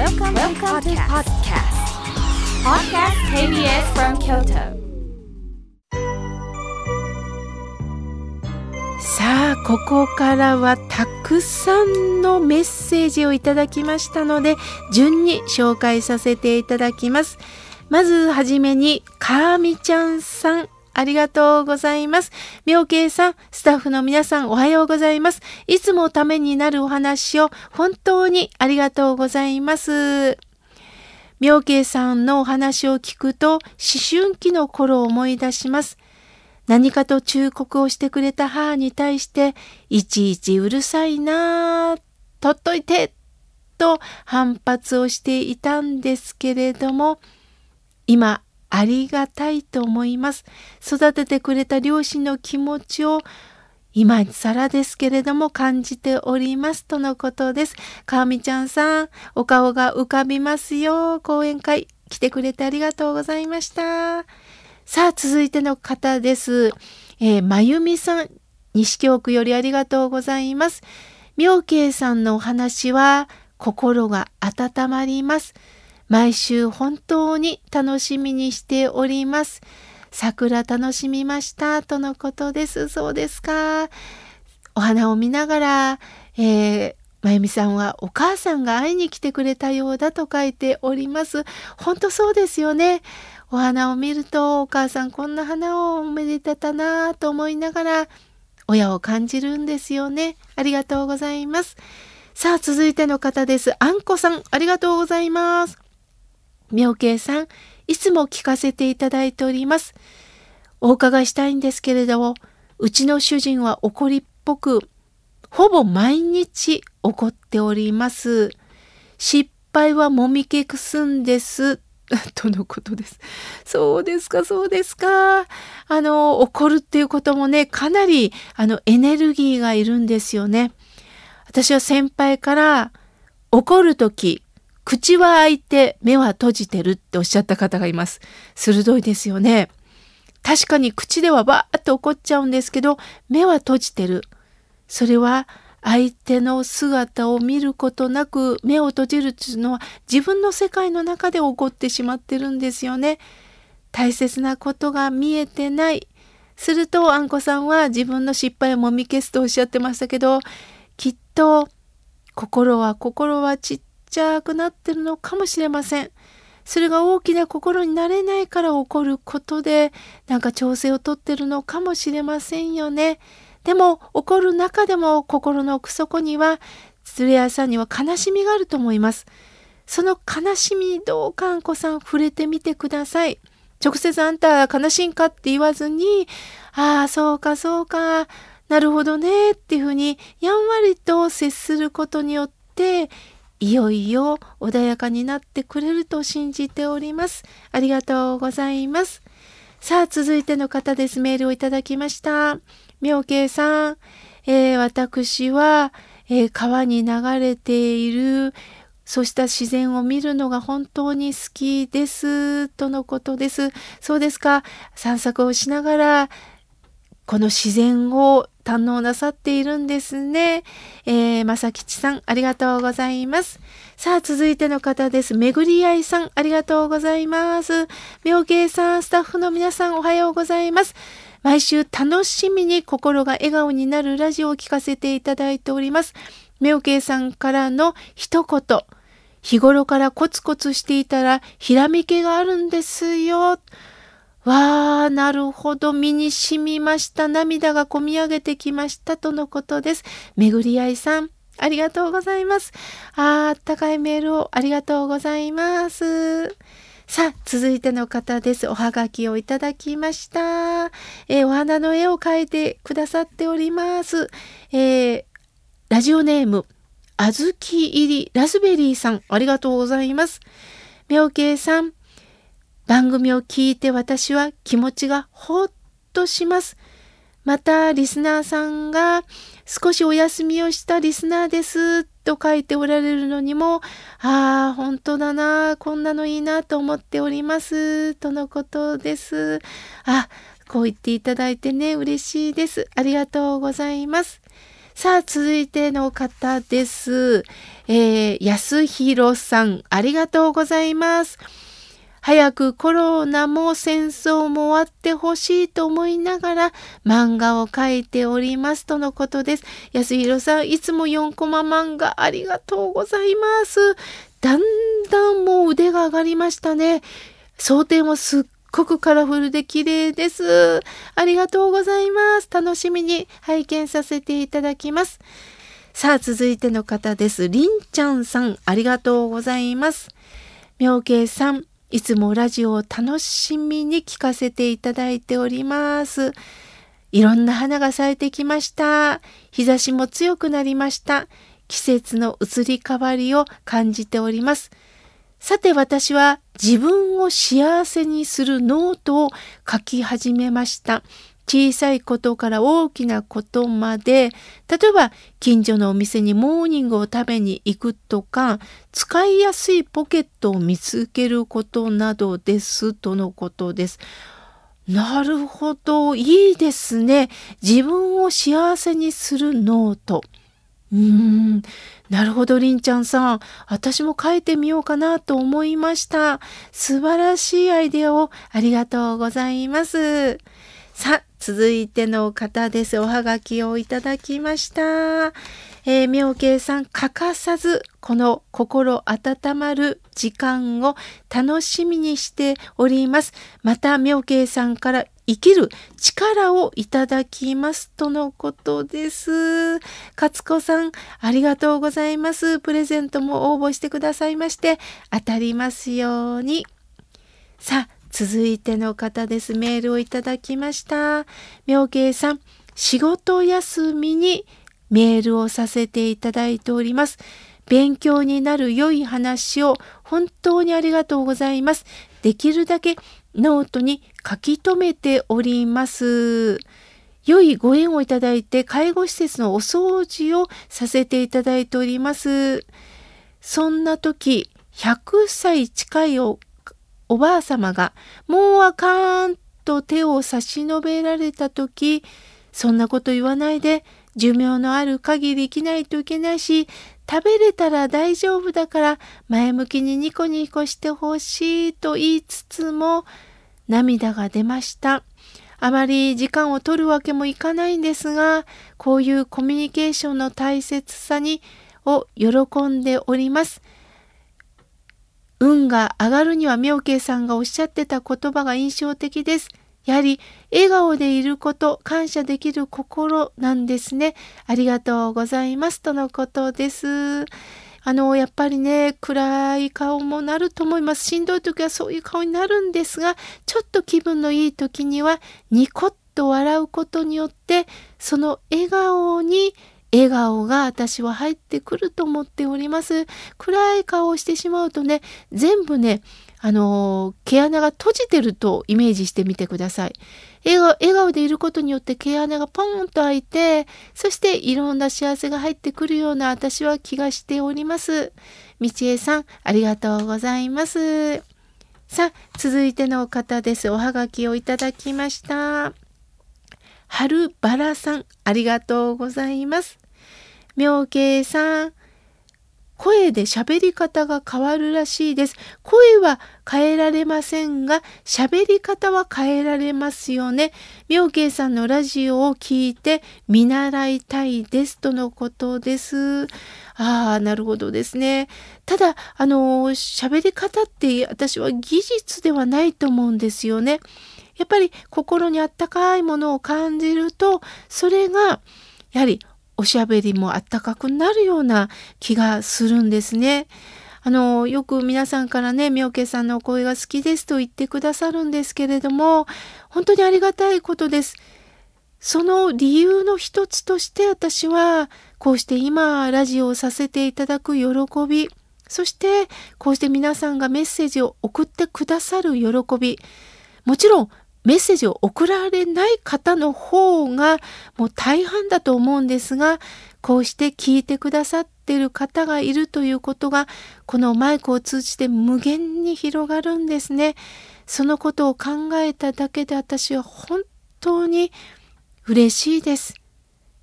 Welcome, Welcome to podcast. Podcast KBS from Kyoto. さあここからはたくさんのメッセージをいただきましたので順に紹介させていただきますまずはじめにかーみちゃんさんありがとうございます。妙慶さん、スタッフの皆さんおはようございます。いつもためになるお話を本当にありがとうございます。妙慶さんのお話を聞くと思春期の頃を思い出します。何かと忠告をしてくれた母に対して、いちいちうるさいなぁ、とっといて、と反発をしていたんですけれども、今、ありがたいと思います。育ててくれた両親の気持ちを今更ですけれども感じておりますとのことです。かみちゃんさん、お顔が浮かびますよ。講演会来てくれてありがとうございました。さあ、続いての方です。えー、まゆみさん、西京区よりありがとうございます。妙慶さんのお話は心が温まります。毎週本当に楽しみにしております。桜楽しみましたとのことです。そうですか。お花を見ながら、えー、まゆみさんはお母さんが会いに来てくれたようだと書いております。本当そうですよね。お花を見るとお母さんこんな花をおめでたたなと思いながら親を感じるんですよね。ありがとうございます。さあ続いての方です。あんこさんありがとうございます。妙慶さん、いつも聞かせていただいております。お伺いしたいんですけれども、うちの主人は怒りっぽく、ほぼ毎日怒っております。失敗はもみ消すんです。とのことです。そうですか、そうですか。あの、怒るっていうこともね、かなり、あの、エネルギーがいるんですよね。私は先輩から、怒るとき、口は開いて目は閉じてるっておっしゃった方がいます。鋭いですよね。確かに口ではバーッと怒っちゃうんですけど、目は閉じてる。それは相手の姿を見ることなく目を閉じるっていうのは自分の世界の中で起こってしまってるんですよね。大切なことが見えてない。するとあんこさんは自分の失敗をもみ消すとおっしゃってましたけど、きっと心は心はちっちゃくなってるのかもしれません。それが大きな心になれないから起こることで、なんか調整をとってるのかもしれませんよね。でも、起こる中でも心の奥底には、鶴屋さんには悲しみがあると思います。その悲しみどうかんこさん触れてみてください。直接あんた悲しいんかって言わずに、ああ、そうかそうか、なるほどねっていうふうにやんわりと接することによっていよいよ穏やかになってくれると信じております。ありがとうございます。さあ、続いての方です。メールをいただきました。妙慶さん、えー、私は、えー、川に流れている、そうした自然を見るのが本当に好きです、とのことです。そうですか。散策をしながら、この自然を堪能なさっているんですね。えー、まさきちさん、ありがとうございます。さあ、続いての方です。めぐりあいさん、ありがとうございます。妙慶さん、スタッフの皆さん、おはようございます。毎週楽しみに心が笑顔になるラジオを聞かせていただいております。妙慶さんからの一言。日頃からコツコツしていたら、ひらめきがあるんですよ。わあ、なるほど。身に染みました。涙がこみ上げてきました。とのことです。めぐりあいさん、ありがとうございます。ああったかいメールをありがとうございます。さあ、続いての方です。おはがきをいただきました。えー、お花の絵を描いてくださっております。えー、ラジオネーム、あずき入りラズベリーさん、ありがとうございます。妙慶さん、番組を聞いて私は気持ちがほっとします。また、リスナーさんが少しお休みをしたリスナーですと書いておられるのにも、ああ、本当だな、こんなのいいなと思っております、とのことです。あ、こう言っていただいてね、嬉しいです。ありがとうございます。さあ、続いての方です。えー、安弘さん、ありがとうございます。早くコロナも戦争も終わってほしいと思いながら漫画を描いておりますとのことです。安弘さん、いつも4コマ漫画ありがとうございます。だんだんもう腕が上がりましたね。想定もすっごくカラフルで綺麗です。ありがとうございます。楽しみに拝見させていただきます。さあ、続いての方です。りんちゃんさん、ありがとうございます。妙慶さん、いつもラジオを楽しみに聞かせていただいております。いろんな花が咲いてきました。日差しも強くなりました。季節の移り変わりを感じております。さて私は自分を幸せにするノートを書き始めました。小さいことから大きなことまで、例えば近所のお店にモーニングを食べに行くとか、使いやすいポケットを見つけることなどですとのことです。なるほど、いいですね。自分を幸せにするノート。うーん、なるほど、りんちゃんさん。私も書いてみようかなと思いました。素晴らしいアイデアをありがとうございます。さあ、続いての方です。おはがきをいただきました。えー、妙慶さん、欠かさず、この心温まる時間を楽しみにしております。また、妙慶さんから生きる力をいただきますとのことです。勝子さん、ありがとうございます。プレゼントも応募してくださいまして、当たりますように。さあ、続いての方です。メールをいただきました。妙慶さん、仕事休みにメールをさせていただいております。勉強になる良い話を本当にありがとうございます。できるだけノートに書き留めております。良いご縁をいただいて介護施設のお掃除をさせていただいております。そんな時、100歳近いおおばあ様がもうあかんと手を差し伸べられた時、そんなこと言わないで寿命のある限り生きないといけないし、食べれたら大丈夫だから前向きにニコニコしてほしいと言いつつも涙が出ました。あまり時間を取るわけもいかないんですが、こういうコミュニケーションの大切さにを喜んでおります。運が上がるには妙慶さんがおっしゃってた言葉が印象的です。やはり笑顔でいること、感謝できる心なんですね。ありがとうございますとのことです。あの、やっぱりね、暗い顔もなると思います。しんどい時はそういう顔になるんですが、ちょっと気分のいい時には、ニコッと笑うことによって、その笑顔に笑顔が私は入ってくると思っております。暗い顔をしてしまうとね、全部ね、あの毛穴が閉じてるとイメージしてみてください。笑顔笑顔でいることによって毛穴がポンと開いて、そしていろんな幸せが入ってくるような私は気がしております。道恵さん、ありがとうございます。さあ、続いての方です。おはがきをいただきました。春バラさん、ありがとうございます。妙慶さん、声で喋り方が変わるらしいです。声は変えられませんが、喋り方は変えられますよね。妙慶さんのラジオを聞いて見習いたいですとのことです。ああ、なるほどですね。ただ、あの、喋り方って私は技術ではないと思うんですよね。やっぱり心にあったかいものを感じると、それがやはりおしゃべりもあったかくなるような気がするんですね。あの、よく皆さんからね、妙慶さんのお声が好きですと言ってくださるんですけれども、本当にありがたいことです。その理由の一つとして私は、こうして今、ラジオをさせていただく喜び、そしてこうして皆さんがメッセージを送ってくださる喜び、もちろんメッセージを送られない方の方がもう大半だと思うんですが、こうして聞いてくださっている方がいるということが、このマイクを通じて無限に広がるんですね。そのことを考えただけで私は本当に嬉しいです。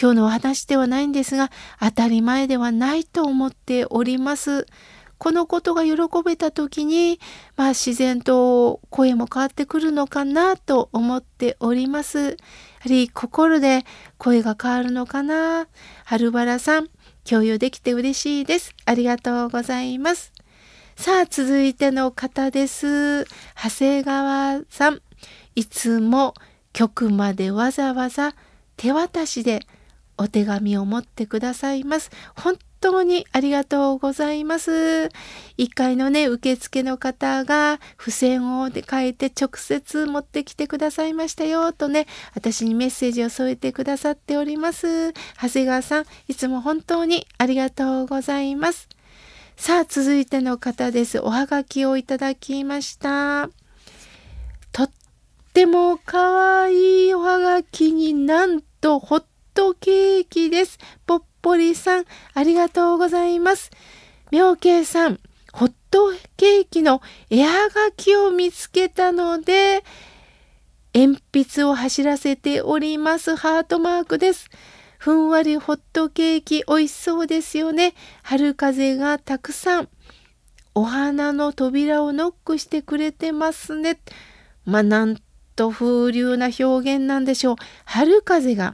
今日のお話ではないんですが、当たり前ではないと思っております。このことが喜べた時に、まあ自然と声も変わってくるのかなと思っております。やはり心で声が変わるのかな。春原さん、共有できて嬉しいです。ありがとうございます。さあ、続いての方です。長谷川さん。いつも局までわざわざ手渡しでお手紙を持ってくださいます。本当にありがとうございます。1階のね、受付の方が付箋を書いて直接持ってきてくださいましたよとね、私にメッセージを添えてくださっております。長谷川さん、いつも本当にありがとうございます。さあ、続いての方です。おはがきをいただきました。とってもかわいいおはがきになんとホットケーキです。ポッぽりさん、ありがとうございます。妙慶さん、ホットケーキのエア書きを見つけたので、鉛筆を走らせております。ハートマークです。ふんわりホットケーキ美味しそうですよね。春風がたくさん。お花の扉をノックしてくれてますね。まあ、なんと風流な表現なんでしょう。春風が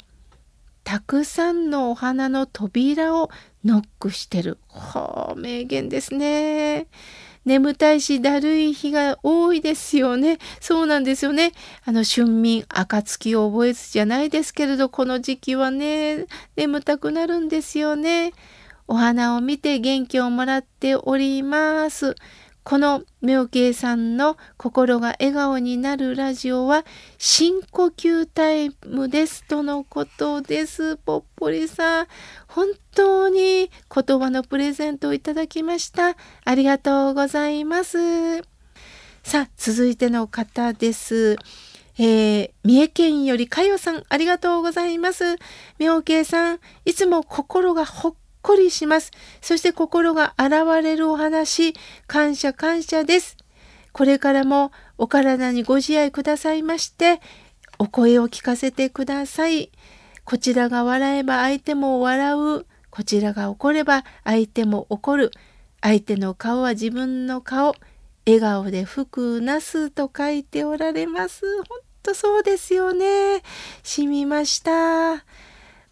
たくさんのお花の扉をノックしてる。はあ、名言ですね。眠たいしだるい日が多いですよね。そうなんですよね。あの春眠暁を覚えずじゃないですけれど、この時期はね、眠たくなるんですよね。お花を見て元気をもらっております。この妙慶さんの心が笑顔になるラジオは深呼吸タイムですとのことです。ぽっぽりさん、本当に言葉のプレゼントをいただきました。ありがとうございます。さあ、続いての方です。えー、三重県よりかよさん、ありがとうございます。妙慶さん、いつも心がほっこりします。そして心が洗われるお話、感謝感謝です。これからもお体にご自愛くださいまして、お声を聞かせてください。こちらが笑えば相手も笑う。こちらが怒れば相手も怒る。相手の顔は自分の顔。笑顔で福なすと書いておられます。ほんとそうですよね。しみました。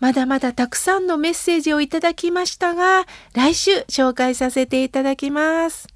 まだまだたくさんのメッセージをいただきましたが、来週紹介させていただきます。